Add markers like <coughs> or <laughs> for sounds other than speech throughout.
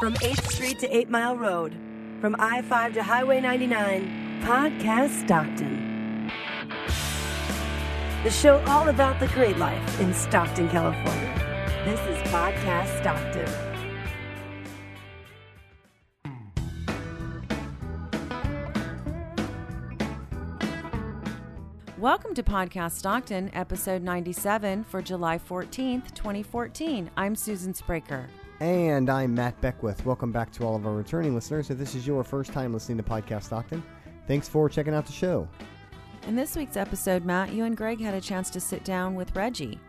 From 8th Street to 8 Mile Road, from I 5 to Highway 99, Podcast Stockton. The show all about the great life in Stockton, California. This is Podcast Stockton. Welcome to Podcast Stockton, episode 97 for July 14th, 2014. I'm Susan Spraker. And I'm Matt Beckwith. Welcome back to all of our returning listeners. If this is your first time listening to Podcast Stockton, thanks for checking out the show. In this week's episode, Matt, you and Greg had a chance to sit down with Reggie.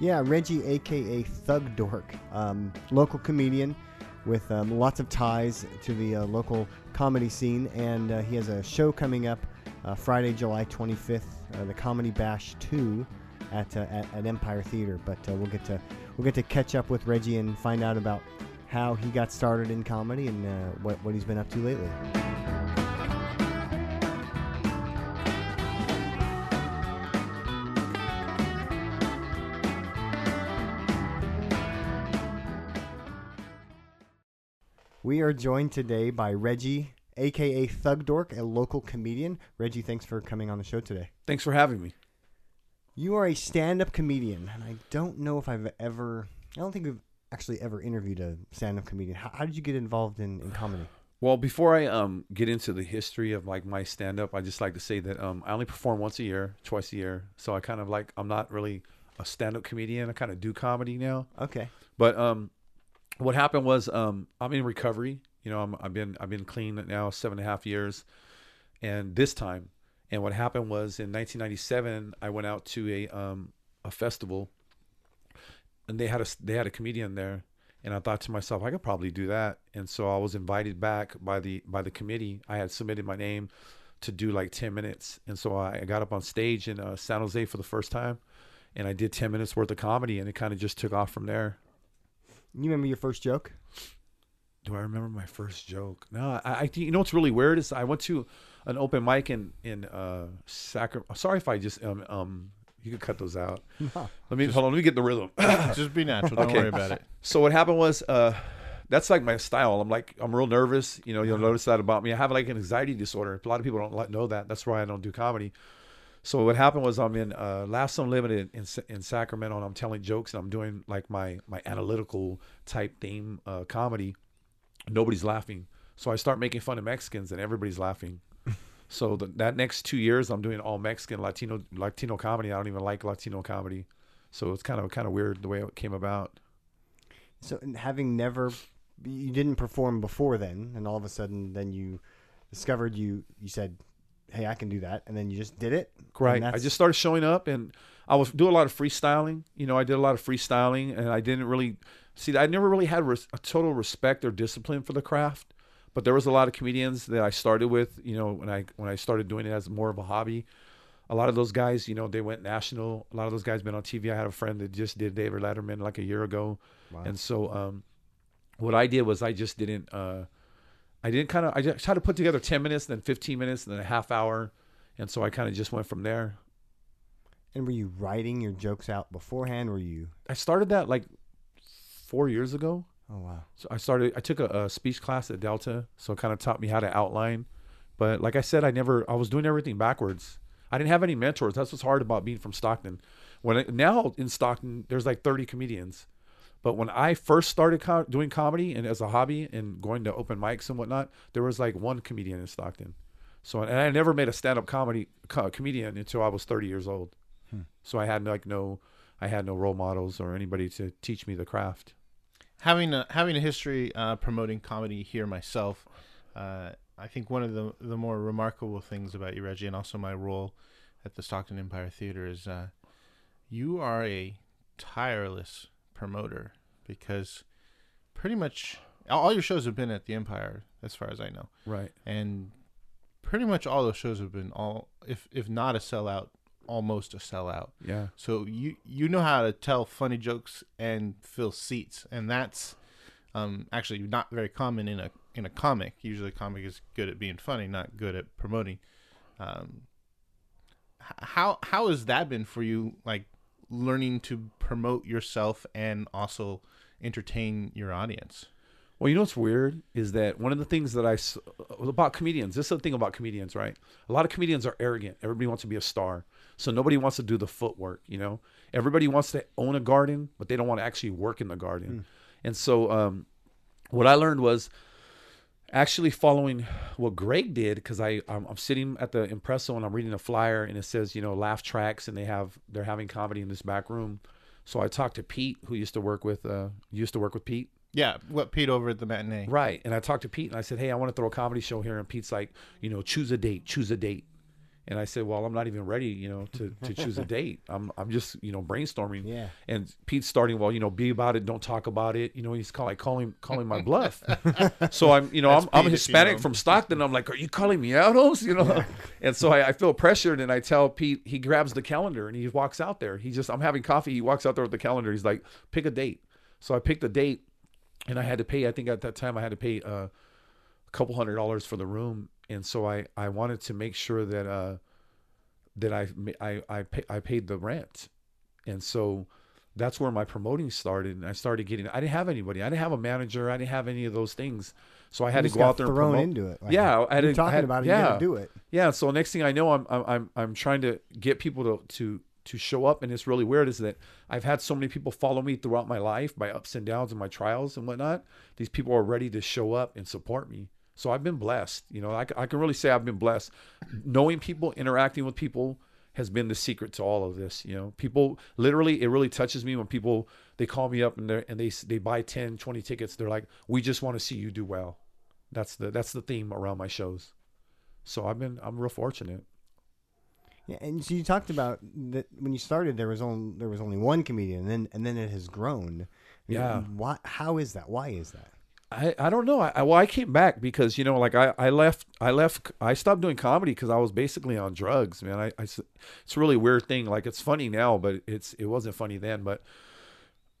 Yeah, Reggie, aka Thug Dork, um, local comedian with um, lots of ties to the uh, local comedy scene, and uh, he has a show coming up uh, Friday, July 25th, uh, the Comedy Bash 2 at, uh, at, at Empire Theater. But uh, we'll get to we'll get to catch up with Reggie and find out about how he got started in comedy and uh, what what he's been up to lately. We are joined today by Reggie, aka Thug Dork, a local comedian. Reggie, thanks for coming on the show today. Thanks for having me. You are a stand-up comedian, and I don't know if I've ever. I don't think we've actually ever interviewed a stand-up comedian. How, how did you get involved in, in comedy? Well, before I um get into the history of like my stand up, I just like to say that um I only perform once a year, twice a year. So I kind of like I'm not really a stand up comedian. I kind of do comedy now. Okay. But um what happened was um I'm in recovery. You know, I'm I've been I've been clean now seven and a half years. And this time and what happened was in 1997 I went out to a um a festival and they had a they had a comedian there and I thought to myself I could probably do that and so I was invited back by the by the committee I had submitted my name to do like 10 minutes and so I got up on stage in uh, San Jose for the first time and I did 10 minutes worth of comedy and it kind of just took off from there You remember your first joke? do I remember my first joke? No, I, I you know what's really weird is I went to an open mic in in uh Sacramento. Sorry if I just um um you could cut those out. <laughs> Let me hold on. Let me get the rhythm. <coughs> Just be natural. Don't Okay. worry about it. So what happened was, uh, that's like my style. I'm like, I'm real nervous. You know, you'll notice that about me. I have like an anxiety disorder. A lot of people don't know that. That's why I don't do comedy. So what happened was, I'm in uh, Laughs Unlimited in in Sacramento, and I'm telling jokes, and I'm doing like my my analytical type theme uh, comedy. Nobody's laughing, so I start making fun of Mexicans, and everybody's laughing. So the, that next two years, I'm doing all Mexican Latino Latino comedy. I don't even like Latino comedy, so it's kind of kind of weird the way it came about. So, having never, you didn't perform before then, and all of a sudden, then you discovered you. You said, "Hey, I can do that," and then you just did it. Right. I just started showing up and I was doing a lot of freestyling. You know, I did a lot of freestyling and I didn't really see, I never really had res- a total respect or discipline for the craft. But there was a lot of comedians that I started with, you know, when I when I started doing it as more of a hobby. A lot of those guys, you know, they went national. A lot of those guys been on TV. I had a friend that just did David Letterman like a year ago. wow. And so um what I did was I just didn't uh I didn't kind of I just tried to put together 10 minutes, then 15 minutes, and then a half hour. And so I kind of just went from there. And were you writing your jokes out beforehand? Were you? I started that like four years ago. Oh wow. So I started. I took a, a speech class at Delta, so it kind of taught me how to outline. But like I said, I never. I was doing everything backwards. I didn't have any mentors. That's what's hard about being from Stockton. When I, now in Stockton, there's like 30 comedians. But when I first started co- doing comedy and as a hobby and going to open mics and whatnot, there was like one comedian in Stockton. So and I never made a stand-up comedy co- comedian until I was 30 years old. Hmm. So I had like no, I had no role models or anybody to teach me the craft. Having a having a history uh, promoting comedy here myself, uh, I think one of the the more remarkable things about you, Reggie, and also my role at the Stockton Empire Theater is uh, you are a tireless promoter because pretty much all your shows have been at the Empire, as far as I know, Right. and pretty much all those shows have been all, if if not a sellout, almost a sellout. Yeah. So you you know how to tell funny jokes and fill seats, and that's um, actually not very common in a in a comic. Usually, a comic is good at being funny, not good at promoting. Um, how how has that been for you? Like learning to promote yourself and also entertain your audience. Well, you know what's weird is that one of the things that I about comedians. This is the thing about comedians, right? A lot of comedians are arrogant. Everybody wants to be a star, so nobody wants to do the footwork. You know, everybody wants to own a garden, but they don't want to actually work in the garden. And so, um, what I learned was actually following what Greg did because I I'm, I'm sitting at the Empresso and I'm reading a flyer and it says you know laugh tracks and they have they're having comedy in this back room. So I talked to Pete who used to work with uh used to work with Pete Yeah, what Pete over at the matinee. Right. And I talked to Pete and I said, Hey, I want to throw a comedy show here. And Pete's like, you know, choose a date, choose a date. And I said, Well, I'm not even ready, you know, to, to <laughs> choose a date. I'm I'm just, you know, brainstorming. Yeah. And Pete's starting, well, you know, be about it, don't talk about it. You know, he's call, like calling calling my bluff. <laughs> so I'm, you know, That's I'm, I'm Pete, if you know Hispanic from Stockton. I'm like, Are you calling me out? You know? and so I, I feel pressured and I tell Pete, he grabs the calendar and he walks out there. He just I'm having coffee. He walks out there with the calendar. He's like, pick a date. So I picked a date and I had to pay. I think at that time I had to pay uh, a couple hundred dollars for the room, and so I I wanted to make sure that uh that I I I, pay, I paid the rent, and so that's where my promoting started. And I started getting. I didn't have anybody. I didn't have a manager. I didn't have any of those things. So I had to go out there and thrown promote. into it. Like, yeah, I had to- I talking had- about it. Yeah, do it. yeah. So next thing I know, I'm I'm I'm, I'm trying to get people to to to show up, and it's really weird is that I've had so many people follow me throughout my life, my ups and downs, and my trials and whatnot. These people are ready to show up and support me. So I've been blessed. You know, I, I can really say I've been blessed. Knowing people, interacting with people has been the secret to all of this. You know, people literally, it really touches me when people they call me up and they and they they buy 10, 20 tickets. They're like, we just want to see you do well. That's the that's the theme around my shows. So I've been I'm real fortunate. Yeah, and so you talked about that when you started, there was only there was only one comedian, and then and then it has grown. Yeah. Why? How is that? Why is that? I, I don't know. I, I well I came back because you know like I, I left I left I stopped doing comedy because I was basically on drugs man I, I, it's a really weird thing like it's funny now but it's it wasn't funny then but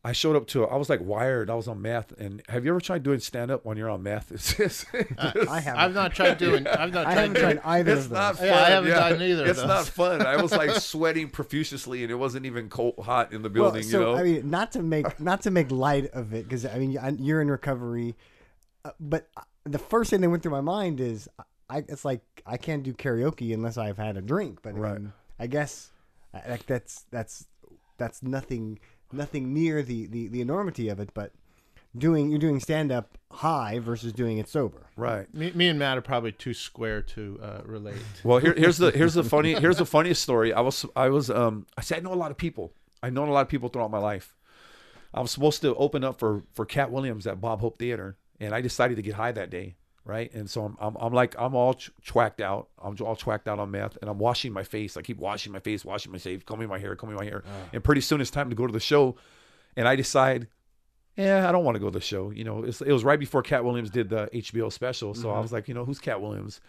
I showed up to it. I was like wired I was on meth and have you ever tried doing stand up when you're on meth <laughs> it's just, I haven't. I've not tried doing. <laughs> I've not I tried haven't doing. tried either it's of not those. fun. Yeah, I haven't done either of It's those. not fun. I was like <laughs> sweating profusely, and it wasn't even cold hot in the Well, building. so you know, I mean, not to make not to make light of it, because I mean, you're in recovery, uh, but the first thing that went through my mind is, I it's like I can't do karaoke unless I've had a drink. But I, mean, I guess uh, like that's that's that's nothing nothing near the the, the enormity of it. But doing you're doing stand up high versus doing it sober. right. Me, me and Matt are probably too square to uh, relate. <laughs> Well, here, here's the here's the <laughs> funny here's the funniest story. I was I was um I said I know a lot of people. I know a lot of people throughout my life. I was supposed to open up for for Katt Williams at Bob Hope Theater, and I decided to get high that day, right? And so I'm I'm, I'm like I'm all ch- chwacked out. I'm all chwacked out on meth, and I'm washing my face. I keep washing my face, washing my face, combing my hair, combing my hair, ah. and pretty soon it's time to go to the show, and I decide. Yeah, I don't want to go to the show. You know, it's, it was right before Katt Williams did the HBO special, so I mm-hmm. was like, you know, who's Katt Williams?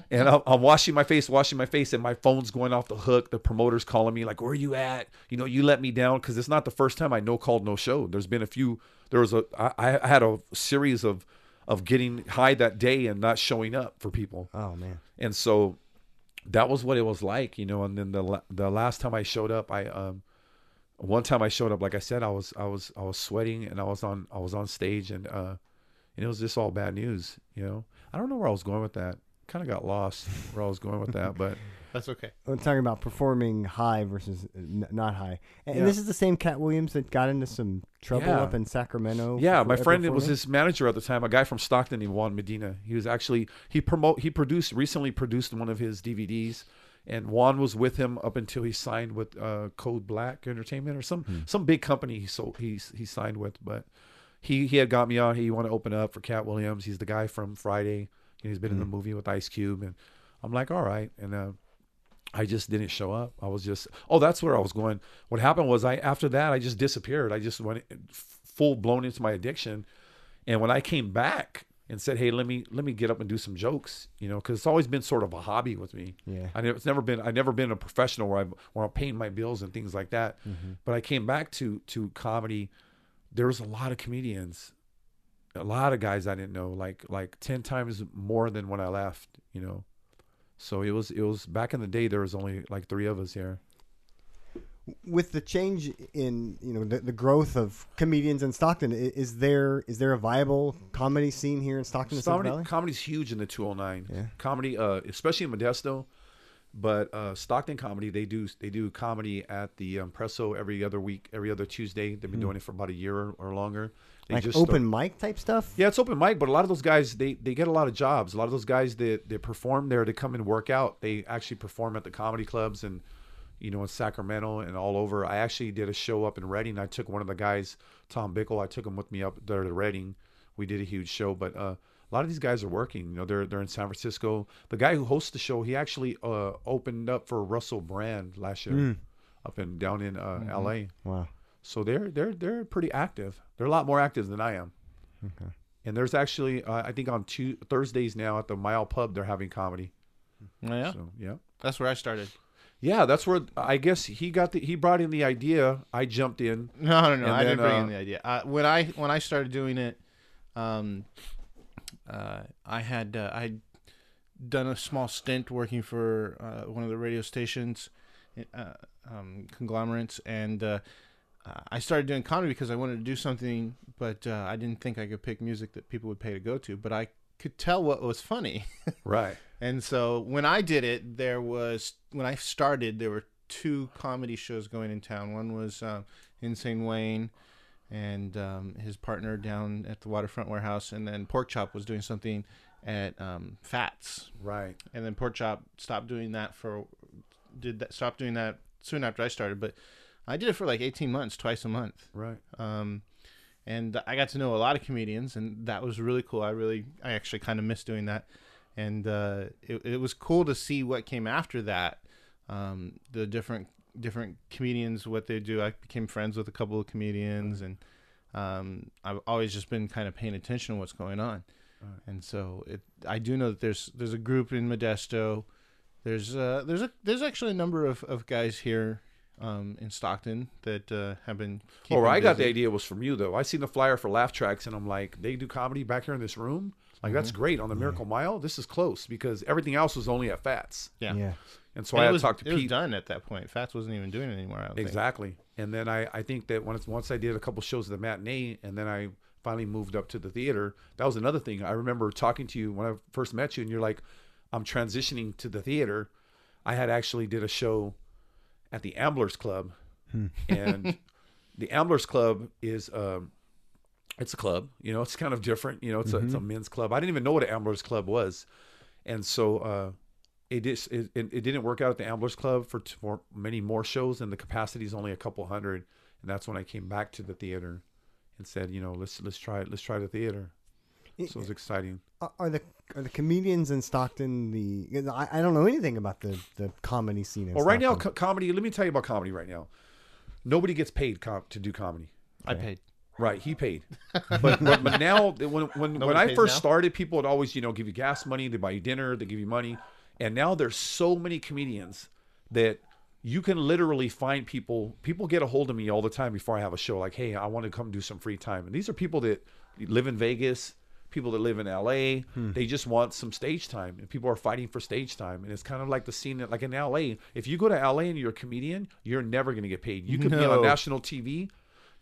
<laughs> and I'm, I'm washing my face, washing my face, and my phone's going off the hook. The promoter's calling me like, "Where are you at? You know, you let me down." Because it's not the first time I no called, no show. There's been a few. There was a. I, I had a series of of getting high that day and not showing up for people, Oh man. and so that was what it was like, you know. And then the the last time I showed up, I um one time I showed up, like I said, I was I was I was sweating and I was on I was on stage and uh and it was just all bad news, you know. I don't know where I was going with that. Kind of got lost where I was going with that, but <laughs> That's okay. I'm talking about performing high versus n- not high, and, Yeah. this is the same Katt Williams that got into some trouble Yeah. up in Sacramento. yeah, my friend was his manager at the time, a guy from Stockton named Juan Medina. He was actually he promote he produced recently produced one of his DVDs, and Juan was with him up until he signed with uh, Code Black Entertainment or some some big company he sold he he signed with. But he he had got me on. He wanted to open up for Katt Williams. He's the guy from Friday. You know, he's been in the movie with Ice Cube, and I'm like, all right, and. uh I just didn't show up. I was just oh, that's where I was going. What happened was I after that I just disappeared. I just went full blown into my addiction. And when I came back and said, "Hey, let me let me get up and do some jokes," you know, because it's always been sort of a hobby with me. Yeah. I never, it's never been I never been a professional where I where I'm paying my bills and things like that. Mm-hmm. But I came back to to comedy. There was a lot of comedians, a lot of guys I didn't know, like like ten times more than when I left. You know, so it was it was back in the day. There was only like three of us here. with the change in you know the, the growth of comedians in Stockton, is there is there a viable comedy scene here in Stockton Comedy, Valley? comedy's huge in the 209. Yeah. Comedy, uh, especially in Modesto, but uh, Stockton comedy they do they do comedy at the um, Presso every other week, every other Tuesday. They've been doing it for about a year or, or longer. They like just open start- mic type stuff? Yeah, it's open mic, but a lot of those guys they they get a lot of jobs. A lot of those guys that that perform there to come and work out, they actually perform at the comedy clubs and you know in Sacramento and all over. I actually did a show up in Redding. I took one of the guys, Tom Bickle. I took him with me up there to Redding. We did a huge show, but uh, a lot of these guys are working. You know, they're they're in San Francisco. The guy who hosts the show, he actually uh, opened up for Russell Brand last year up in down in uh, L.A. Wow. So they're they're they're pretty active. They're a lot more active than I am. And there's actually uh, I think on two Thursdays now at the Mile Pub they're having comedy. Oh, yeah, So yeah, that's where I started. yeah, that's where I guess he got the he brought in the idea. I jumped in. <laughs> No, no, no. And I didn't then, bring uh, in the idea. Uh, when I when I started doing it, um, uh, I had uh, I had done a small stint working for uh, one of the radio stations, uh, um, conglomerates, and uh, I started doing comedy because I wanted to do something, but uh, I didn't think I could pick music that people would pay to go to. But I could tell what was funny. <laughs> Right. And so when I did it, there was when I started, there were two comedy shows going in town. One was um, Insane Wayne and um, his partner down at the Waterfront Warehouse, and then Pork Chop was doing something at um, Fats. Right. And then Pork Chop stopped doing that for did that stopped doing that soon after I started, but I did it for like 18 months, twice a month. Right. Um, and I got to know a lot of comedians, and that was really cool. I really, I actually kind of miss doing that, and uh, it, it was cool to see what came after that. Um, the different different comedians, what they do. I became friends with a couple of comedians, and um, I've always just been kind of paying attention to what's going on. And so it, I do know that there's there's a group in Modesto. There's uh, there's a there's actually a number of, of guys here um, in Stockton that uh, have been. Oh, keeping where I got the idea was from you though. I seen the flyer for Laugh Tracks and I'm like, they do comedy back here in this room. Like that's great on the Miracle Mile. This is close because everything else was only at Fats. Yeah. Yeah. And so And I it had was, to talk to it was Pete. done at that point. Fats wasn't even doing it anymore. I don't think. Exactly. And then I, I think that once once I did a couple shows at the matinee, and then I finally moved up to the theater. That was another thing. I remember talking to you when I first met you, and you're like, "I'm transitioning to the theater." I had actually did a show at the Amblers Club, and <laughs> the Amblers Club is um, it's a club. You know, it's kind of different. You know, it's a it's a men's club. I didn't even know what an Amblers Club was, and so. uh it is it, it it didn't work out at the Amblers Club for, t- for many more shows, and the capacity is only a couple hundred. And that's when I came back to the theater and said, you know, let's let's try it. Let's try the theater. So it was exciting. Are- Are the are the comedians in Stockton the? I, I don't know anything about the, the comedy scene. In Well, right now, co- comedy. Let me tell you about comedy right now. Nobody gets paid com- to do comedy. I paid. Right, he paid, <laughs> but, but but now when when when I first now? started, people would always you know give you gas money, they buy you dinner, they give you money, and now there's so many comedians that you can literally find people. People get a hold of me all the time before I have a show, like, hey, I want to come do some free time, and these are people that live in Vegas, people that live in LA. They just want some stage time, and people are fighting for stage time, and it's kind of like the scene that, like in LA. If you go to LA and you're a comedian, you're never going to get paid. You could be on national TV.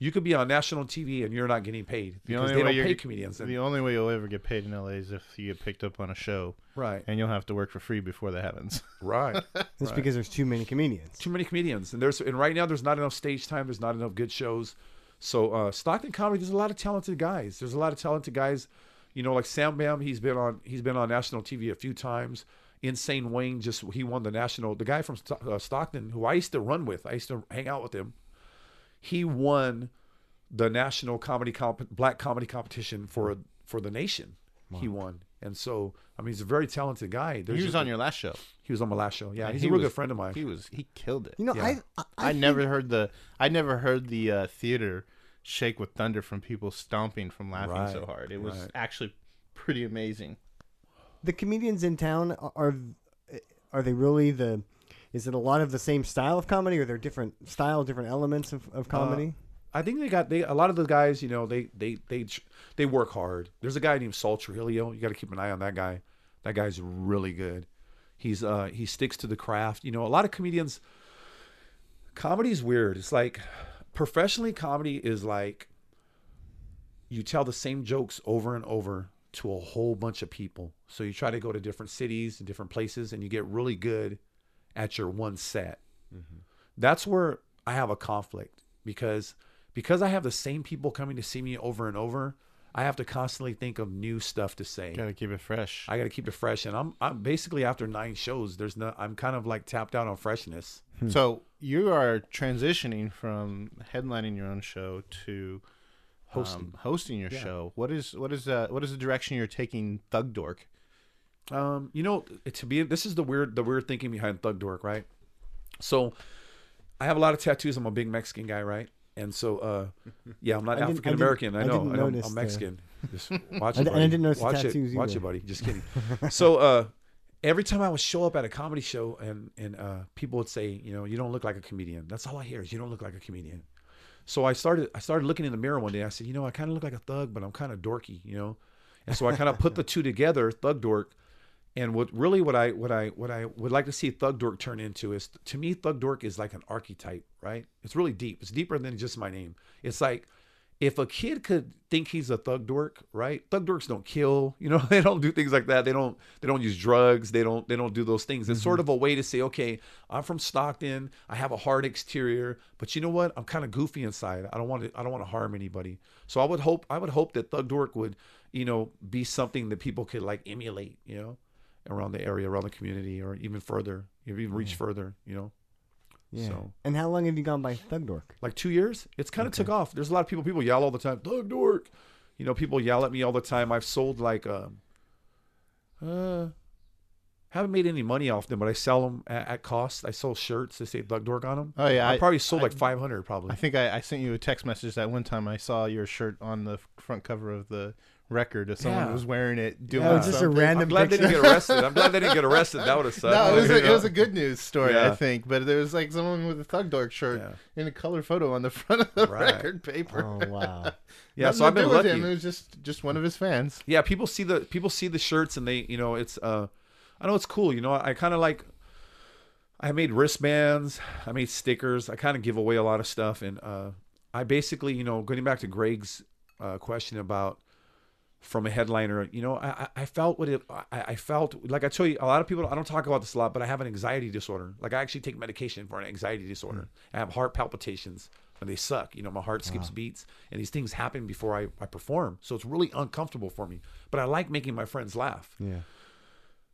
You could be on national TV and you're not getting paid The because only they way don't pay comedians. And, The only way you'll ever get paid in LA is if you get picked up on a show, right, and you'll have to work for free before that happens. <laughs> right. That's because there's too many comedians. Too many comedians, and there's and right now there's not enough stage time. There's not enough good shows. So uh, Stockton comedy, there's a lot of talented guys. There's a lot of talented guys. You know, like Sam Bam, he's been on he's been on national TV a few times. Insane Wayne just he won the national. The guy from Sto- uh, Stockton, who I used to run with, I used to hang out with him. He won the national comedy comp- black comedy competition for for the nation. He won, and so I mean he's a very talented guy. There's he was just- on your last show. he was on my last show. Yeah, And he's he a real was- good friend of mine. He was he killed it. You know, Yeah. I I, I, never heard the I never heard the uh, theater shake with thunder from people stomping from laughing so hard. It was right. actually pretty amazing. the comedians in town are are they really the? Is it a lot of the same style of comedy, or they're there different style, different elements of, of comedy? I think they got they a lot of those guys. You know, they they they they work hard. There's a guy named Saul Trujillo. You got to keep an eye on that guy. That guy's really good. He's uh he sticks to the craft. You know, a lot of comedians. comedy's weird. It's like professionally comedy is like you tell the same jokes over and over to a whole bunch of people. So you try to go to different cities and different places and you get really good at your one set. Mm-hmm. That's where I have a conflict because because I have the same people coming to see me over and over, I have to constantly think of new stuff to say. Got to keep it fresh. I got to keep it fresh and I'm I'm basically after 9 shows there's no I'm kind of like tapped out on freshness. So you are transitioning from headlining your own show to Hosting. um, hosting your Yeah. show. What is what is uh, what is the direction you're taking, Thug Dork? Um, you know, to be this is the weird the weird thinking behind Thug Dork, right? So, I have a lot of tattoos. I'm a big Mexican guy, right? And so, uh, yeah, I'm not I didn't- I African American. I, I know, I know, notice I'm the- Mexican. Just <laughs> watch I it, d- I buddy. didn't notice the watch tattoos it, watch either. it, buddy. Just <laughs> kidding. so, uh, every time I would show up at a comedy show, and and uh, people would say, you know, you don't look like a comedian. That's all I hear is you don't look like a comedian. So I started I started looking in the mirror one day. I said, you know, I kind of look like a thug, but I'm kind of dorky, you know. And so I kind of put the two together, thug dork. And what really what I what I what I would like to see Thug Dork turn into is to me Thug Dork is like an archetype, right? It's really deep. It's deeper than just my name. It's like if a kid could think he's a thug dork, right? Thug dorks don't kill, you know, <laughs> they don't do things like that. They don't they don't use drugs, they don't they don't do those things. It's sort mm-hmm. of a way to say, okay, I'm from Stockton, I have a hard exterior, but you know what? I'm kind of goofy inside. I don't want to I don't want to harm anybody. So I would hope I would hope that Thug Dork would, you know, be something that people could like emulate, you know, around the area, around the community or even further, even reach mm. further, you know. Yeah. So And how long have you gone by Thug Dork? like two years. It's kind of took off. There's a lot of people. People yell all the time. Thug dork. You know, people yell at me all the time. I've sold like um, uh, haven't made any money off them, but I sell them at, at cost. I sold shirts that say Thug Dork on them. Oh, yeah, I, I- probably sold I- like 500 probably. I think I, I sent you a text message that one time I saw your shirt on the front cover of the record. If someone Yeah. was wearing it, doing Oh, it's just a random I'm glad they didn't get arrested. I'm glad they didn't get arrested. That would have sucked. No, it was a, it was a <laughs> good news story, I think. But there was like someone with a Thug Dork shirt Yeah. in a color photo on the <laughs> front of the Right. record paper. Oh wow. <laughs> yeah. So I've been with lucky. Him. It was just just one of his fans. yeah people see the people see the shirts and they you know it's uh i know it's cool you know i, kind of like i made wristbands i made stickers i kind of give away a lot of stuff and uh i basically you know going back to greg's uh, question about from a headliner you know i I- felt what it I, I felt like i tell you a lot of people i don't talk about this a lot but i have an anxiety disorder. Like i actually take medication for an anxiety disorder. I have heart palpitations and they suck. You know my heart skips beats and these things happen before I, I perform. So it's really uncomfortable for me but i like making my friends laugh. Yeah.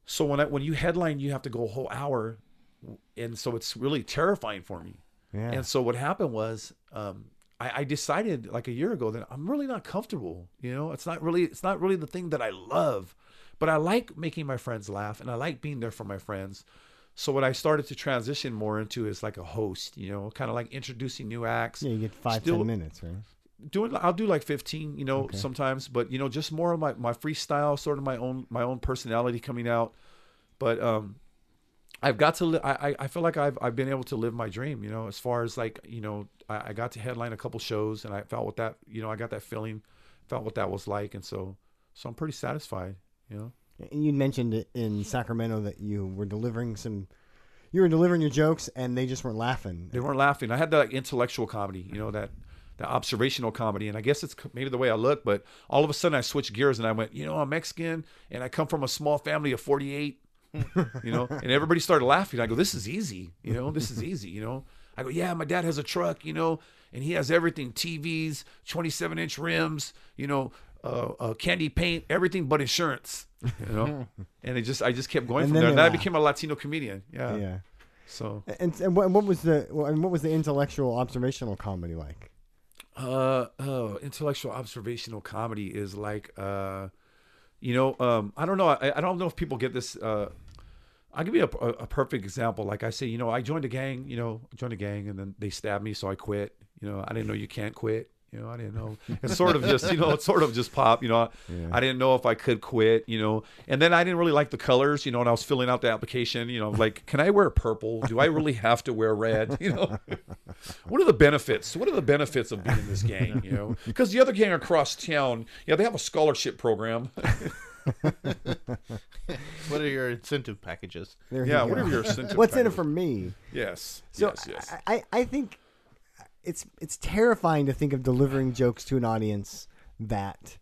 so when I, when you headline you have to go a whole hour and so it's really terrifying for me. Yeah. and so what happened was, um, I, I decided like a year ago that I'm really not comfortable. You know, it's not really it's not really the thing that I love, but I like making my friends laugh and I like being there for my friends. So what I started to transition more into is like a host. You know, kind of like introducing new acts. yeah, you get five Still- ten minutes, right? Doing I'll do like 15. You know, Okay. sometimes, but you know, just more of my my freestyle, sort of my own my own personality coming out. But um, I've got to. Li- I I- feel like I've I've been able to live my dream. You know, as far as like you know, I, I got to headline a couple shows, and I felt what that you know I got that feeling, felt what that was like, and so so I'm pretty satisfied. You know. And you mentioned in Sacramento that you were delivering some, you were delivering your jokes and they just weren't laughing. They weren't laughing. I had that like, intellectual comedy, you know, that that observational comedy, and I guess it's maybe the way I look, but all of a sudden I switched gears and I went, you know, I'm Mexican and I come from a small family of 48, <laughs> you know, and everybody started laughing. I go, this is easy, you know, this is easy, you know. I go, yeah, my dad has a truck, you know, and he has everything: TVs, 27 inch rims, you know, uh, uh, candy paint, everything but insurance, you know. <laughs> and it just, I just kept going And from there. then I became a Latino comedian. Yeah. yeah. So. And, and what, was the well, and what was the intellectual observational comedy like? Uh oh, intellectual observational comedy is like uh you know, um I don't know I, I don't know if people get this uh I'll give you a, a, perfect example. Like I say, you know, I joined a gang, you know, I joined a gang and then they stabbed me, so I quit. You know, I didn't know you can't quit. You know, I didn't know. It's sort of just, you know, it's sort of just pop. You know, Yeah. I didn't know if I could quit. You know, and then I didn't really like the colors. You know, and I was filling out the application. You know, like, can I wear purple? Do I really have to wear red? <laughs> You know, what are the benefits? What are the benefits of being in this gang? You know, because the other gang across town, yeah, they have a scholarship program. <laughs> <laughs> what are your incentive packages? There you Yeah, go. whatever your <laughs> incentive What's in it for me? Yes. So yes, yes. I, I, I think it's it's terrifying to think of delivering jokes to an audience that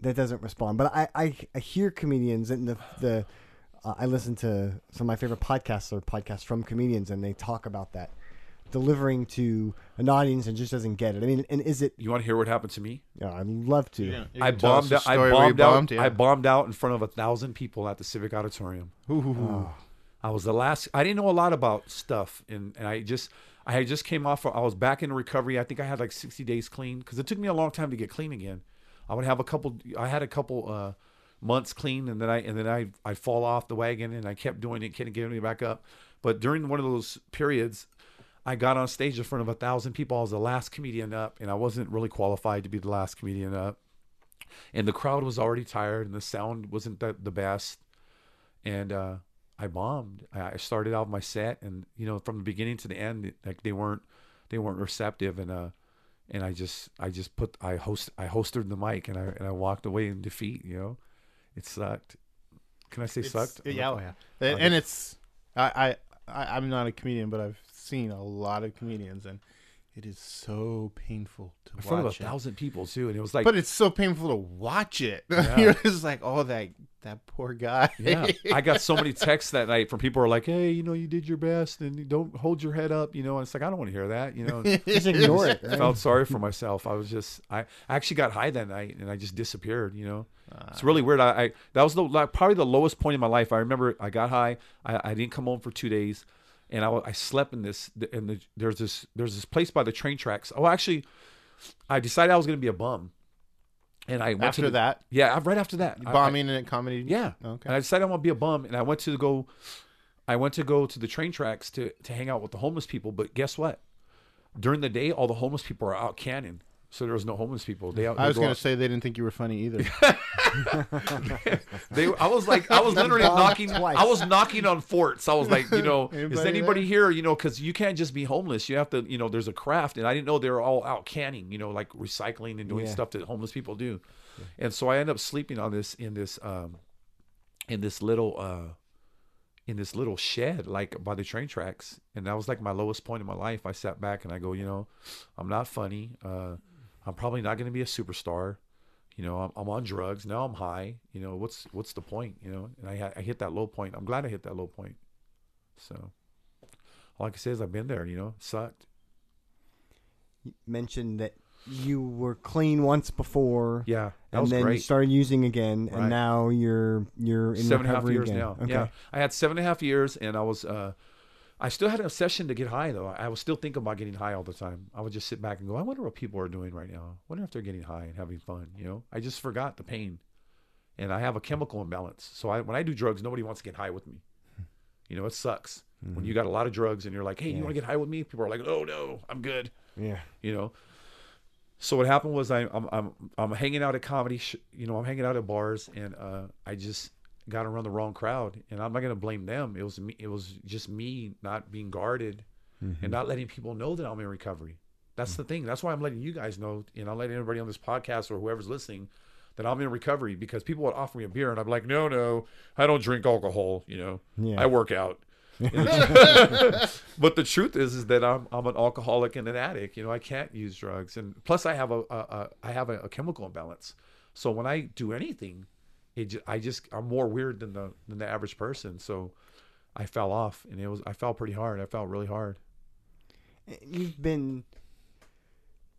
that doesn't respond. But I, I, I hear comedians and the the uh, I listen to some of my favorite podcasts or podcasts from comedians and they talk about that delivering to an audience and just doesn't get it. I mean, and is it? you want to hear what happened to me? Yeah, I'd love to. Yeah, I can tell us bombed. Out, I story where you bombed out. yeah. I bombed out in front of a thousand people at the Civic Auditorium. Oh. I was the last. I didn't know a lot about stuff, and, and I just I had just came off. I was back in recovery. I think I had like sixty days clean because it took me a long time to get clean again. I would have a couple. I had a couple uh, months clean, and then I and then I I fall off the wagon, and I kept doing it, kept getting me back up. But during one of those periods, I got on stage in front of a thousand people. I was the last comedian up, and I wasn't really qualified to be the last comedian up. And the crowd was already tired, and the sound wasn't the, the best. And uh, I bombed. I started out my set, and you know, from the beginning to the end, like they weren't they weren't receptive, and uh, and I just I just put I host I hosted the mic, and I and I walked away in defeat. You know, it sucked. Can I say It's- sucked? Yeah, oh, yeah. And, and it's I I I'm not a comedian, but I've seen a lot of comedians, and it is so painful to in front of a watch it. thousand people too, and it was like But it's so painful to watch it. <laughs> Yeah. You're just like, oh, that that poor guy. yeah, I got so many <laughs> texts that night from people who are like, "Hey, you know, you did your best, and you don't hold your head up," you know. And it's like I don't want to hear that, you know. <laughs> Just ignore it. I felt sorry for myself. I was just, I, I actually got high that night, and I just disappeared. You know, Ah. it's really weird. I, I that was the like, probably the lowest point in my life. I remember I got high. I, I didn't come home for two days, and I, I slept in this. And the, there's this there's this place by the train tracks. Oh, actually, I decided I was going to be a bum, and I went After to the, that, Yeah, right after that, I- I- bombing and comedy. yeah. Okay. And I decided I want to be a bum, and I went to go. I went to go to the train tracks to to hang out with the homeless people. But guess what? During the day, all the homeless people are out canning, so there was no homeless people. They out. I was gonna say they didn't think you were funny either. <laughs> They, I was like, I was literally knocking. twice. I was knocking on forts. I was like, you know, <laughs> is Anybody anybody there? here? You know, because you can't just be homeless. You have to, you know, there's a craft, and I didn't know they were all out canning. You know, like recycling and doing Yeah. stuff that homeless people do. And so I end up sleeping on this in this um, in this little uh, in this little shed like by the train tracks, and that was like my lowest point in my life. I sat back and I go, you know, I'm not funny. Uh, I'm probably not going to be a superstar. You know I'm, I'm on drugs. Now i'm high. You know what's what's the point you know? And I, I hit that low point. I'm glad i hit that low point. So all i can say is i've been there you know? Sucked. You mentioned that you were clean once before. yeah that and was then you great. started using again, Right. and now you're you're in seven and a half recovery years again. now. Okay. yeah. I had seven and a half years and i was uh i still had an obsession to get high though. I was still thinking about getting high all the time. I would just sit back and go i wonder what people are doing right now. I wonder if they're getting high and having fun you know? I just forgot the pain. And i have a chemical imbalance. So I, when i do drugs nobody wants to get high with me. You know it sucks. When you got a lot of drugs and you're like hey you want to get high with me? People are like oh no i'm good. Yeah. you know. So what happened was I, I'm I'm I'm hanging out at comedy, sh- you know, I'm hanging out at bars, and uh, I just got around the wrong crowd, and I'm not gonna blame them. It was me. It was just me not being guarded and mm-hmm. not letting people know that I'm in recovery. That's the mm. thing. That's why I'm letting you guys know, and I'm letting everybody on this podcast or whoever's listening that I'm in recovery because people would offer me a beer, and I'm like, no, no, I don't drink alcohol. You know, Yeah. I work out. <laughs> <laughs> but the truth is, is that I'm I'm an alcoholic and an addict. You know, I can't use drugs, and plus I have a, a, a I have a, a chemical imbalance. So when I do anything, it ju- I just I'm more weird than the than the average person. So I fell off, and it was I fell pretty hard. I fell really hard. You've been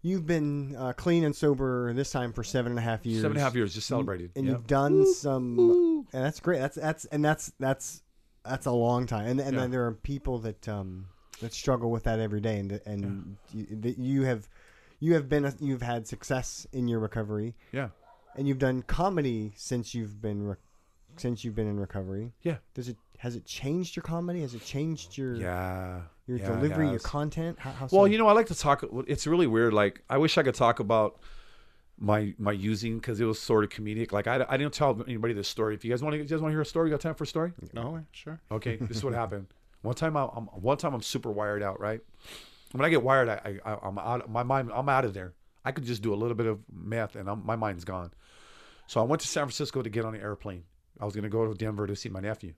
you've been uh, clean and sober this time for seven and a half years. Seven and a half years, just celebrated. and yeah. you've done some, and that's great. That's that's and that's that's that's a long time. And and Yeah. then there are people that um that struggle with that every day, and and you, that you have you have been you've had success in your recovery, yeah, and you've done comedy since you've been re- since you've been in recovery. yeah, Does it has it changed your comedy? Has it changed your yeah. your Yeah, it delivery, your content? How, how Well, so? you know, I like to talk. It's really weird. Like, I wish I could talk about my my using because it was sort of comedic. Like, I, I didn't tell anybody this story. If you guys want to, you guys want to hear a story? You got time for a story? no, sure. Okay, this is what <laughs> happened. One time, I, I'm one time I'm super wired out. Right when I get wired, I, I I'm out. My mind, I'm out of there. I could just do a little bit of meth, and I'm, my mind's gone. So I went to San Francisco to get on an airplane. I was gonna go to Denver to see my nephew.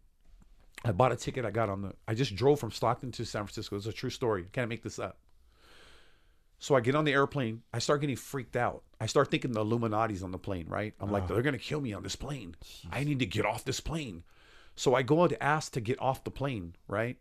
I bought a ticket. I got on the. I just drove from Stockton to San Francisco. It's a true story. Can't make this up. So I get on the airplane. I start getting freaked out. I start thinking the Illuminati's on the plane. Right? I'm like, uh-huh. they're gonna kill me on this plane. I need to get off this plane. So I go out to ask to get off the plane. Right?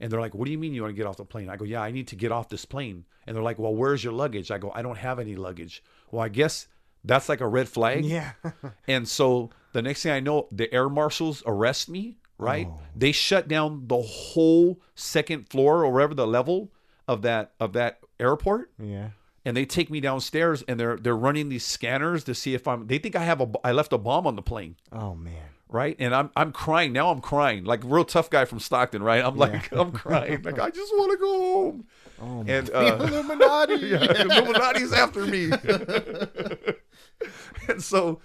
And they're like, "What do you mean you want to get off the plane?" I go, "Yeah, I need to get off this plane." And they're like, "Well, where's your luggage?" I go, "I don't have any luggage." Well, I guess that's like a red flag. Yeah. <laughs> And so the next thing I know, the air marshals arrest me, right? Oh. They shut down the whole second floor or wherever the level of that of that airport yeah. and they take me downstairs and they're they're running these scanners to see if I'm they think I have a I left a bomb on the plane, Oh man. Right? And I'm I'm crying. Now I'm crying. Like a real tough guy from Stockton, right? I'm like I'm crying. Like I just want to go home. Oh And <laughs> uh Illuminati. <laughs> yeah, Illuminati's after me. <laughs> and so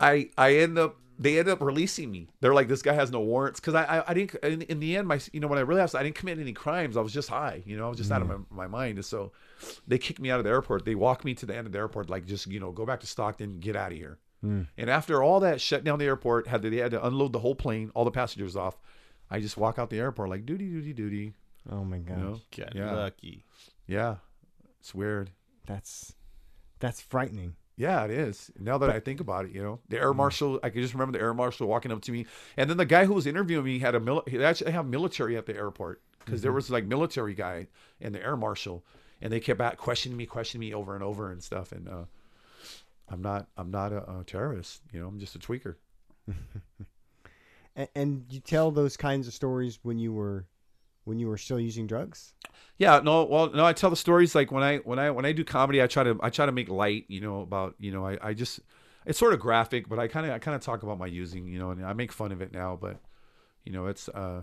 I I end up they end up releasing me. They're like, this guy has no warrants because I, I I didn't in, in the end my you know when I realized I didn't commit any crimes I was just high you know I was just out of my, my mind and so they kicked me out of the airport. They walked me to the end of the airport like just you know go back to Stockton get out of here. Hmm. And after all that shut down the airport had to, they had to unload the whole plane all the passengers off. I just walk out the airport like duty duty duty. Oh my gosh. You know Get Yeah. lucky. yeah it's weird. That's that's frightening. Yeah, it is. Now that I think about it, you know, the air hmm. marshal, I can just remember the air marshal walking up to me. And then the guy who was interviewing me had a mil- he actually have military at the airport because there mm-hmm. was like military guy and the air marshal and they kept at questioning me, questioning me over and over and stuff. And, uh, I'm not, I'm not a, a terrorist, you know, I'm just a tweaker. <laughs> And, and you tell those kinds of stories when you were when you were still using drugs. Yeah, no, well, no, I tell the stories like when I when I when I do comedy, I try to I try to make light, you know, about you know, I I just it's sort of graphic, but I kind of I kind of talk about my using, you know, and I make fun of it now, but you know, it's uh,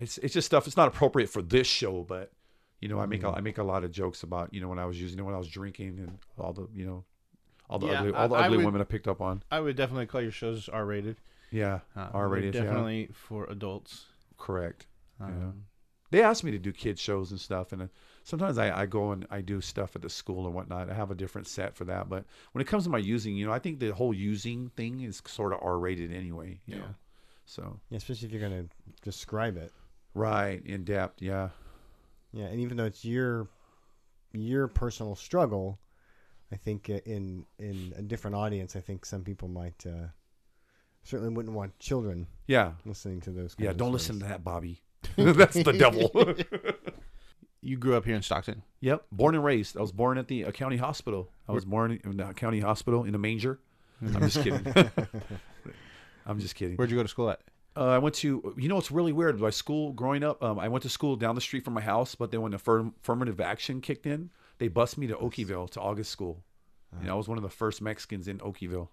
it's it's just stuff. It's not appropriate for this show, but you know, I make a, I make a lot of jokes about you know when I was using it, when I was drinking, and all the you know, all the Yeah, ugly all the I- I ugly would- women I picked up on. I would definitely call your shows R-rated. Yeah, Uh, R rated. Yeah, Definitely for adults. correct. Um, they ask me to do kids shows and stuff and uh, sometimes I, I go and i do stuff at the school and whatnot i have a different set for that but when it comes to my using you know i think the whole using thing is sort of r-rated anyway you Yeah. know so Yeah, especially if you're going to describe it. right in depth yeah Yeah, and even though it's your your personal struggle, I think uh, in in a different audience, I think some people might uh, certainly wouldn't want children yeah. listening to those. yeah of don't listen to that bobby. <laughs> <laughs> That's the devil. <laughs> You grew up here in Stockton. yep. Born and raised. I was born at the uh, county hospital. I was born in the county hospital in a manger. I'm just kidding. I'm just kidding. Where'd you go to school at? Uh, I went to, you know, it's really weird. My school growing up, um, I went to school down the street from my house, but then when the affirmative action kicked in, they bused me to Okieville to August School. You know, I was one of the first Mexicans in Okieville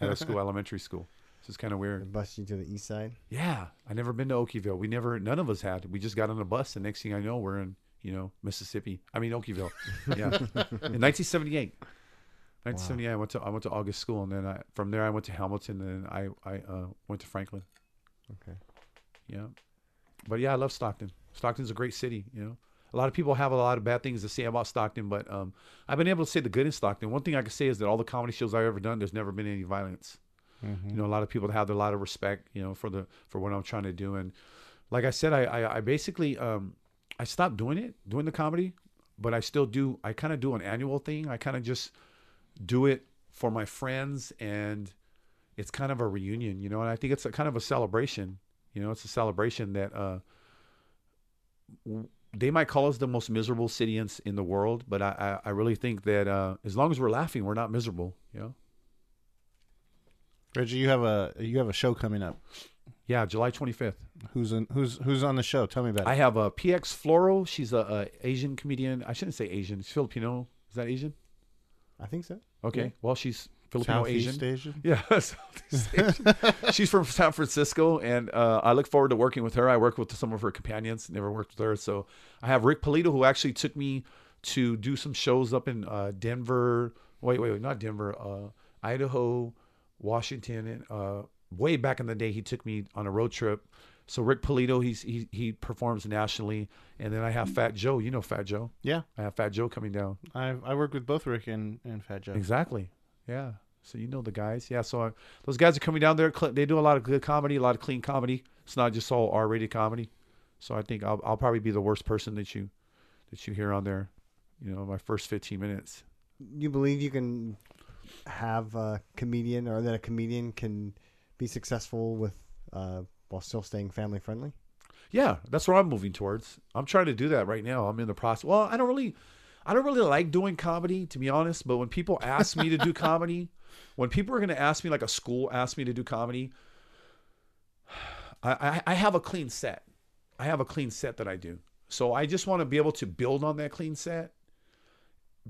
at a school, <laughs> elementary school. This is kind of They weird. bust you to the east side. Yeah, I never been to Okieville. We never, none of us had. We just got on a bus, and next thing I know, we're in, you know, Mississippi. I mean, Okieville. Yeah, <laughs> in 1978. 1978, I went to I went to August School, and then I from there I went to Hamilton, and then I I uh, went to Franklin. Okay. Yeah. But yeah, I love Stockton. Stockton's a great city, you know. A lot of people have a lot of bad things to say about Stockton, but um, I've been able to say the good in Stockton. One thing I can say is that all the comedy shows I've ever done, there's never been any violence. You know, a lot of people have a lot of respect, you know, for the for what I'm trying to do. And like I said, I I, I basically um, I stopped doing it, doing the comedy, but I still do. I kind of do an annual thing. I kind of just do it for my friends and it's kind of a reunion, you know, and I think it's a kind of a celebration. You know, it's a celebration that uh, w- they might call us the most miserable city in, in the world, but I, I, I really think that uh, as long as we're laughing, we're not miserable. You know? Reggie, you have a you have a show coming up. Yeah, July 25th. Who's in, who's who's on the show? Tell me about it. I have a PX Floral. She's a, a Asian comedian. I shouldn't say Asian. She's Filipino. Is that Asian? I think so. Okay. Yeah. Well, she's Filipino Southeast Asian. Asian. <laughs> Yeah, <laughs> Southeast Asian. she's from San Francisco, and uh, I look forward to working with her. I work with some of her companions, never worked with her. So I have Rick Polito, who actually took me to do some shows up in uh, Denver. Wait, wait, wait, not Denver, uh, Idaho, Washington, and uh, way back in the day, he took me on a road trip. So Rick Polito, he's he he performs nationally, and then I have Fat Joe. You know Fat Joe. Yeah, I have Fat Joe coming down. I I worked with both Rick and and Fat Joe. Exactly. Yeah. So you know the guys, yeah. So uh, those guys are coming down there. They do a lot of good comedy, a lot of clean comedy. It's not just all R-rated comedy. So I think I'll, I'll probably be the worst person that you that you hear on there. You know, my first 15 minutes. you believe you can have a comedian or that a comedian can be successful with uh, while still staying family friendly? Yeah, that's what I'm moving towards. I'm trying to do that right now. I'm in the process. Well, I don't really, I don't really like doing comedy to be honest. But when people ask me to do <laughs> comedy, when people are going to ask me, like a school asked me to do comedy, I, I, I have a clean set. I have a clean set that I do. So I just want to be able to build on that clean set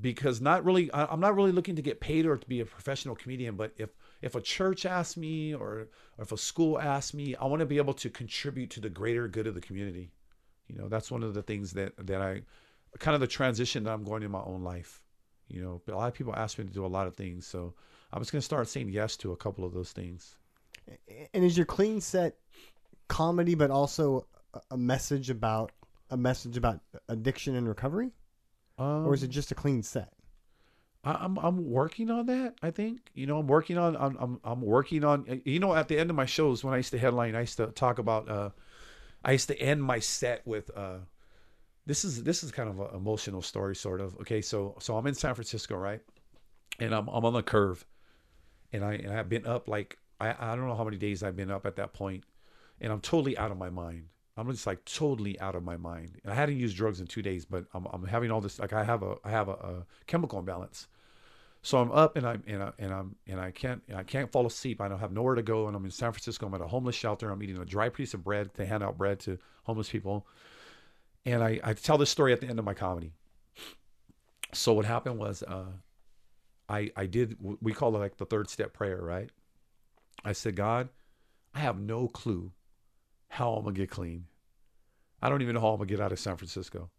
because not really, I'm not really looking to get paid or to be a professional comedian. But if if a church asks me or, or if a school asks me, I want to be able to contribute to the greater good of the community. You know, that's one of the things that that I kind of the transition that I'm going in my own life. You know, a lot of people ask me to do a lot of things, so I'm just going to start saying yes to a couple of those things. And is your clean set comedy, but also a- message about a message about addiction and recovery, Um, or is it just a clean set? I, I'm I'm working on that. I think you know I'm working on I'm I'm, I'm working on you know at the end of my shows when I used to headline I used to talk about uh I used to end my set with uh this is this is kind of an emotional story sort of okay so so I'm in San Francisco right and I'm I'm on the curve and I and I've been up like I I don't know how many days I've been up at that point and I'm totally out of my mind. I'm just like totally out of my mind. And I hadn't used drugs in two days, but I'm, I'm having all this like I have a I have a, a chemical imbalance. So I'm up and I'm and I and I'm and I can't I can't fall asleep. I don't have nowhere to go, and I'm in San Francisco. I'm at a homeless shelter. I'm eating a dry piece of bread. They hand out bread to homeless people, and I I tell this story at the end of my comedy. So what happened was, uh, I I did we call it like the third step prayer, right? I said, God, I have no clue how I'm gonna get clean. I don't even know how I'm gonna get out of San Francisco.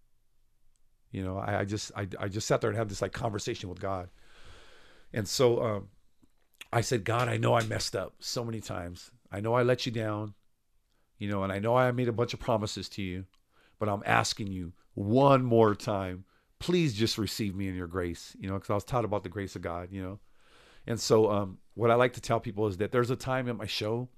You know, I, I just I, I just sat there and had this like conversation with God. And so um, I said, God, I know I messed up so many times. I know I let you down, you know, and I know I made a bunch of promises to you, but I'm asking you one more time, please just receive me in your grace, you know, because I was taught about the grace of God, you know. And so um, what I like to tell people is that there's a time in my show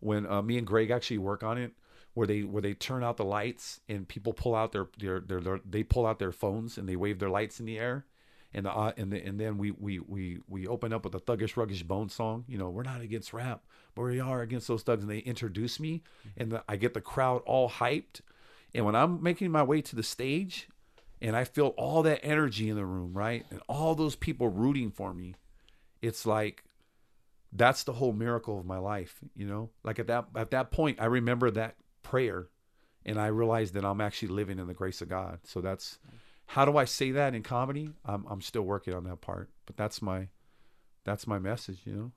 when uh, me and Greg actually work on it where they where they turn out the lights and people pull out their their, their, their they pull out their phones and they wave their lights in the air and the, uh, and the, and then we we we we open up with a thuggish ruggish bone song you know we're not against rap but we are against those thugs and they introduce me and the, I get the crowd all hyped and when I'm making my way to the stage and I feel all that energy in the room right and all those people rooting for me it's like that's the whole miracle of my life you know? Like at that at that point i remember that prayer and i realized that i'm actually living in the grace of god. So that's how do i say that in comedy? I'm, I'm still working on that part but that's my that's my message you know?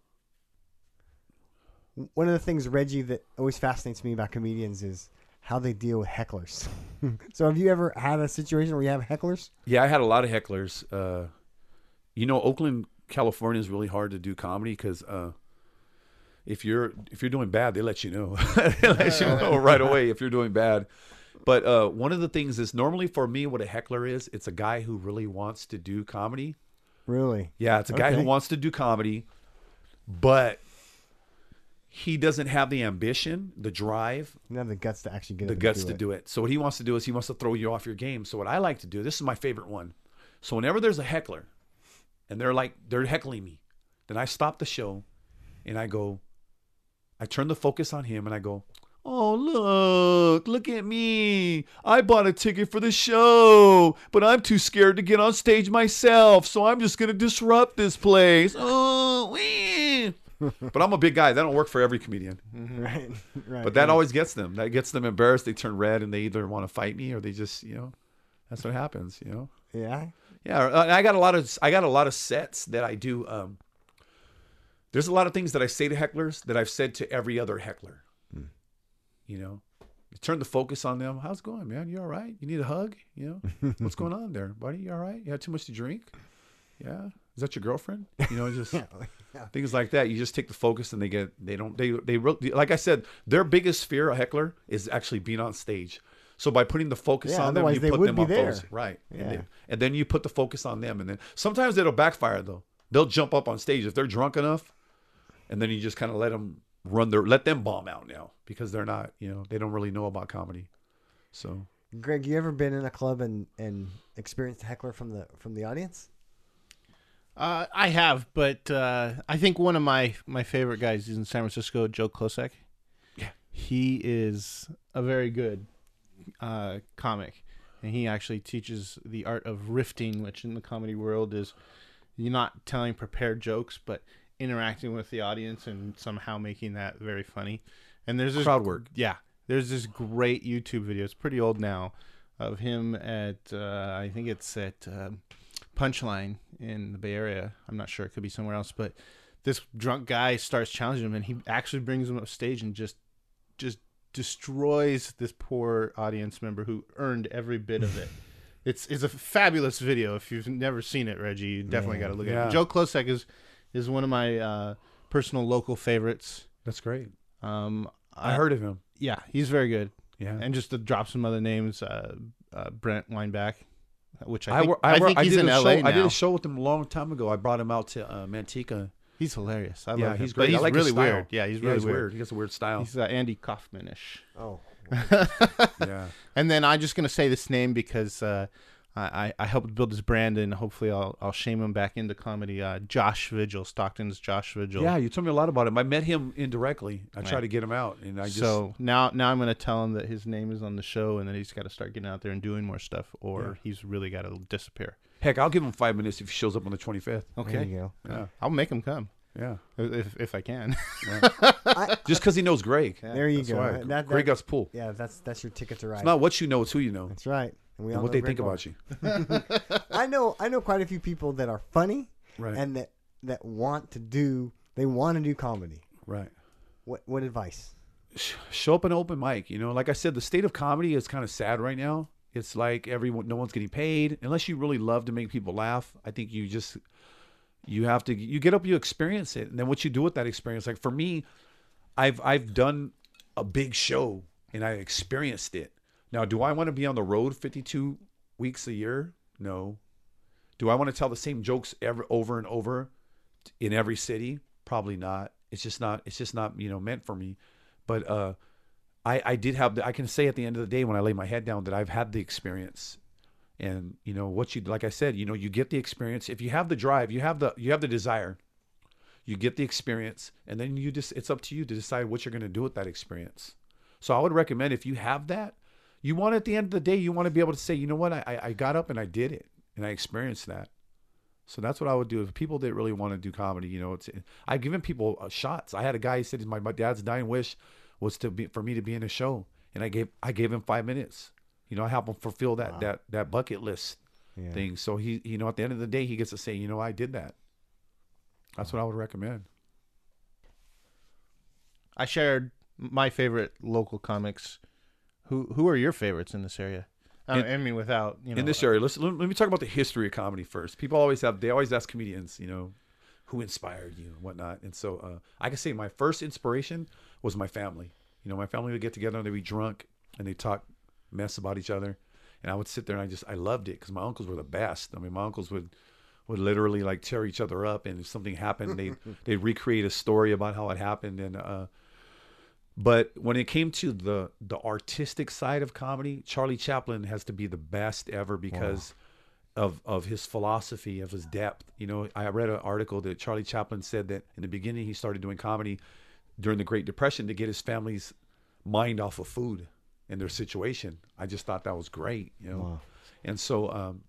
One of the things, Reggie, that always fascinates me about comedians is how they deal with hecklers. <laughs> so, have you ever had a situation where you have hecklers? yeah i had a lot of hecklers uh you know oakland california is really hard to do comedy because uh if you're if you're doing bad they let you know <laughs> they let you <laughs> know right away if you're doing bad but uh one of the things is normally for me what a heckler is it's a guy who really wants to do comedy Really? Yeah, it's a guy who wants to do comedy, but he doesn't have the ambition, the drive, You have the guts to actually get the guts do to it. do it. So what he wants to do is he wants to throw you off your game. So what I like to do, this is my favorite one. So whenever there's a heckler and they're like they're heckling me, then I stop the show and I go I turn the focus on him and I go, "Oh, look, look at me. I bought a ticket for the show, but I'm too scared to get on stage myself, so I'm just going to disrupt this place." Oh, wee. But I'm a big guy. That don't work for every comedian. <laughs> right, right. But that always gets them. That gets them embarrassed. They turn red and they either want to fight me or they just, you know, that's what happens, you know. yeah. Yeah, uh, I got a lot of I got a lot of sets that I do. Um, there's a lot of things that I say to hecklers that I've said to every other heckler. You know, you turn the focus on them. How's it going, man? You all right? You need a hug? You know, <laughs> what's going on there, buddy? You all right? You had too much to drink? Yeah. Is that your girlfriend? You know, just <laughs> things like that. You just take the focus and they get they don't they they like I said, their biggest fear a heckler is actually being on stage. So by putting the focus Yeah, on them, you they put them on there. those right. And, Yeah. then, and then you put the focus on them, and then sometimes it'll backfire though. they'll jump up on stage if they're drunk enough, and then you just kind of let them run their let them bomb out now because they're not you know they don't really know about comedy. So Greg, you ever been in a club and and experienced a heckler from the from the audience? Uh, I have, but uh, I think one of my my favorite guys is in San Francisco, Joe Klocek. Yeah. he is a very good uh, comic, and he actually teaches the art of riffing, which in the comedy world is you're not telling prepared jokes, but interacting with the audience and somehow making that very funny. And there's this Crowd work. Yeah, there's this great YouTube video. It's pretty old now, of him at uh, I think it's at um Punchline in the Bay Area. I'm not sure. It could be somewhere else, but this drunk guy starts challenging him, and he actually brings him up stage and just just destroys this poor audience member who earned every bit of it. <laughs> It's it's a fabulous video. If you've never seen it, Reggie, you definitely got to look at it. Joe Klocek is is one of my uh, personal local favorites. that's great. Um, I heard of him. yeah, he's very good. Yeah, And just to drop some other names, uh, uh, Brent Weinbach, which I I, think, wor- I, I, think I he's did in a LA show, now. I did a show with him a long time ago. I brought him out to uh, Manteca. He's hilarious. I Yeah, love him. he's But great. I He's like his really style. weird. Yeah, he's Yeah, really he's weird. weird. He has a weird style. He's uh, Andy Kaufmanish. Oh, <laughs> yeah, And then I'm just gonna say this name because uh, I, I I helped build his brand, and hopefully I'll I'll shame him back into comedy. Uh, Josh Vigil, Stockton's Josh Vigil. yeah. You told me a lot about him. I met him indirectly. I Right. tried to get him out, and I just so now now I'm gonna tell him that his name is on the show, and that he's got to start getting out there and doing more stuff, or Yeah. he's really got to disappear. heck, I'll give him five minutes if he shows up on the twenty fifth. there Okay, you go. Yeah, I'll make him come yeah. if if I can. <laughs> Just because he knows Greg. There you That's go. why. That- that- Greg got pull. Yeah, that's that's your ticket to ride. It's not what you know; it's who you know, That's right. And we and all what know they think Greg about you. <laughs> <laughs> I know I know quite a few people that are funny Right. and that that want to do they want to do comedy. Right. What what advice? show up an open mic. You know, like I said, the state of comedy is kind of sad right now. It's like everyone, no one's getting paid unless you really love to make people laugh. I think you just you have to you get up, you experience it, and then what you do with that experience. Like for me, I've I've done a big show and I experienced it. Now, do I want to be on the road 52 weeks a year? No. Do I want to tell the same jokes ever over and over in every city? Probably not. It's just not. It's just not you know meant for me. But uh, I I did have. The, I can say at the end of the day when I lay my head down that I've had the experience. And you know what you like I said, you know you get the experience if you have the drive, you have the you have the desire. You get the experience, and then you just it's up to you to decide what you're going to do with that experience. So I would recommend if you have that, you want at the end of the day, you want to be able to say, you know what, I, I got up and I did it and I experienced that. So that's what I would do. If people that really want to do comedy, you know, it's I've given people uh, shots. I had a guy who said my, my dad's dying wish was to be for me to be in a show, and I gave I gave him five minutes. You know, I helped him fulfill that that that bucket list Yeah. thing. So he, you know, at the end of the day, he gets to say, you know, I did that. That's what I would recommend. I shared my favorite local comics. Who who are your favorites in this area? I, In- I mean, without you know, in this area. Let's let, me talk about the history of comedy first. People always have they always ask comedians, you know, who inspired you and whatnot. And so uh, I can say my first inspiration was my family. You know, my family would get together and they'd be drunk and they talk mess about each other, and I would sit there and I just I loved it because my uncles were the best. I mean, my uncles would would literally like tear each other up, and if something happened, they <laughs> they would recreate a story about how it happened, and uh, but when it came to the the artistic side of comedy, Charlie Chaplin has to be the best ever because of of his philosophy, of his depth. You know, I read an article that Charlie Chaplin said that in the beginning he started doing comedy during the Great Depression to get his family's mind off of food and their situation. I just thought that was great, you know. And so um,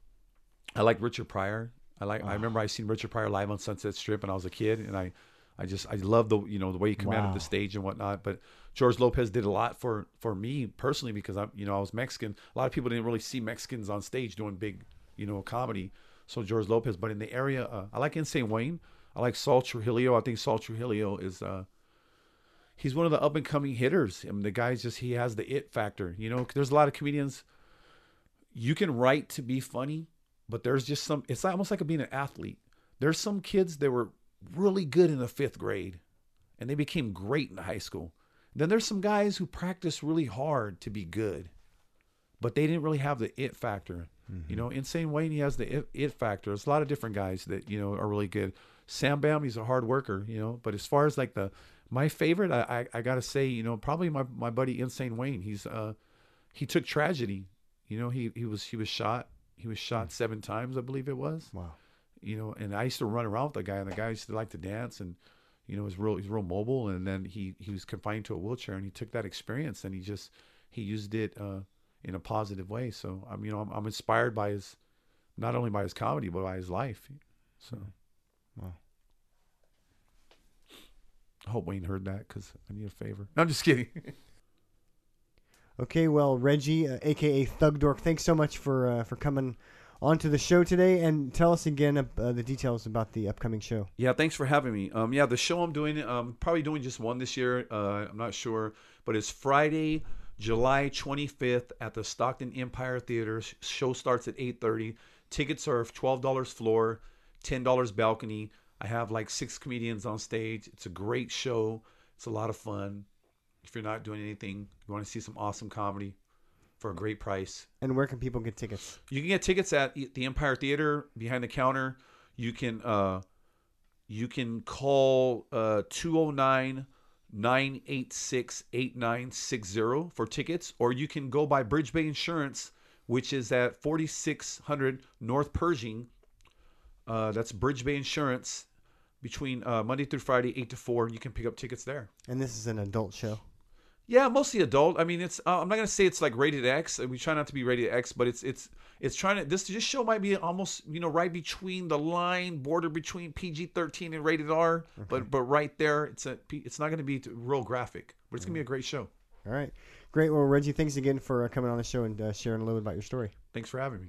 I like Richard Pryor. I like. I remember I seen Richard Pryor live on Sunset Strip when I was a kid, and I, I just I love the you know the way he commanded Wow. the stage and whatnot. But George Lopez did a lot for for me personally because I'm you know I was Mexican. A lot of people didn't really see Mexicans on stage doing big you know comedy. So George Lopez, but in the area, uh, I like Insane Wayne. I like Saul Trujillo. I think Saul Trujillo is. Uh, he's one of the up and coming hitters. I mean, the guy's just he has the it factor. You know, there's a lot of comedians. You can write to be funny, but there's just some. It's almost like being an athlete. There's some kids that were really good in the fifth grade, and they became great in high school. Then there's some guys who practice really hard to be good, but they didn't really have the it factor. You know, Insane Wayne he has the it, it factor. There's a lot of different guys that you know are really good. Sam Bam, he's a hard worker, you know. But as far as like the my favorite, I I, I gotta say, you know, probably my my buddy Insane Wayne. He's uh he took tragedy. You know, he he was he was shot. He was shot seven times, I believe it was. Wow. You know, and I used to run around with the guy, and the guy used to like to dance, and you know, he's real he's real mobile. And then he he was confined to a wheelchair, and he took that experience and he just he used it uh, in a positive way. So I'm you know I'm, I'm inspired by his not only by his comedy but by his life. So. Wow. I hope Wayne heard that because I need a favor. No, I'm just kidding. <laughs> Okay, well, Reggie, uh, aka Thug Dork, thanks so much for uh, for coming onto the show today, and tell us again uh, the details about the upcoming show. yeah, thanks for having me. Um, yeah, the show I'm doing, um, probably doing just one this year. Uh, I'm not sure, but it's Friday, July 25th at the Stockton Empire Theater. Show starts at 8:30. Tickets are $12 floor, $10 balcony. I have like six comedians on stage. It's a great show. It's a lot of fun. If you're not doing anything, you want to see some awesome comedy for a great price. And where can people get tickets? You can get tickets at the Empire Theater behind the counter. You can uh you can call uh 209 986 8960 for tickets or you can go by Bridge Bay Insurance which is at 4600 North Pershing. Uh that's Bridge Bay Insurance between uh, Monday through Friday 8 to 4. You can pick up tickets there. And this is an adult show. Yeah, mostly adult. I mean, it's. Uh, I'm not gonna say it's like rated X. We try not to be rated X, but it's it's it's trying to. This this show might be almost you know right between the line border between PG-13 and rated R, but but right there, it's a it's not gonna be real graphic, but it's gonna be a great show. All right, great. Well, Reggie, thanks again for uh, coming on the show and uh, sharing a little bit about your story. Thanks for having me.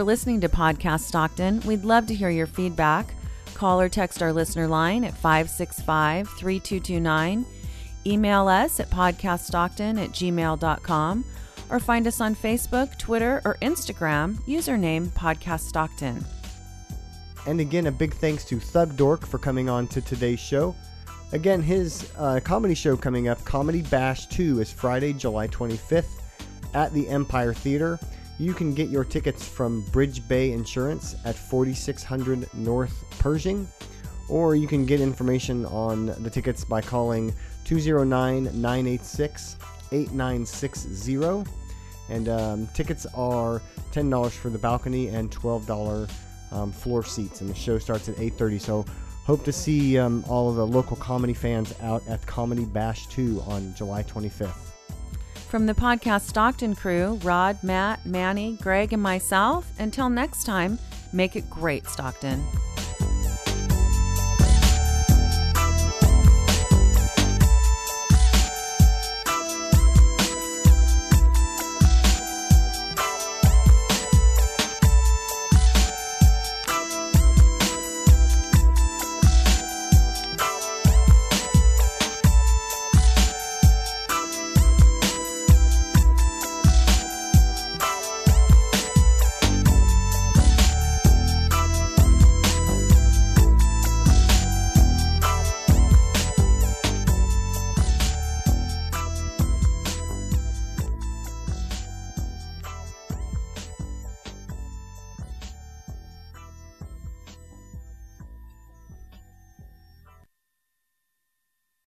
For listening to Podcast Stockton. We'd love to hear your feedback. Call or text our listener line at 565 3229. Email us at podcaststockton at gmail.com or find us on Facebook, Twitter, or Instagram, username Podcast Stockton. And again, a big thanks to Thug Dork for coming on to today's show. Again, his uh, comedy show coming up, Comedy Bash 2, is Friday, July 25th at the Empire Theater. You can get your tickets from Bridge Bay Insurance at 4600 North Pershing, or you can get information on the tickets by calling 209 986 8960. And um, tickets are $10 for the balcony and $12 um, floor seats. And the show starts at 8.30. So hope to see um, all of the local comedy fans out at Comedy Bash 2 on July 25th. From the Podcast Stockton crew, Rod, Matt, Manny, Greg, and myself, until next time, make it great, Stockton.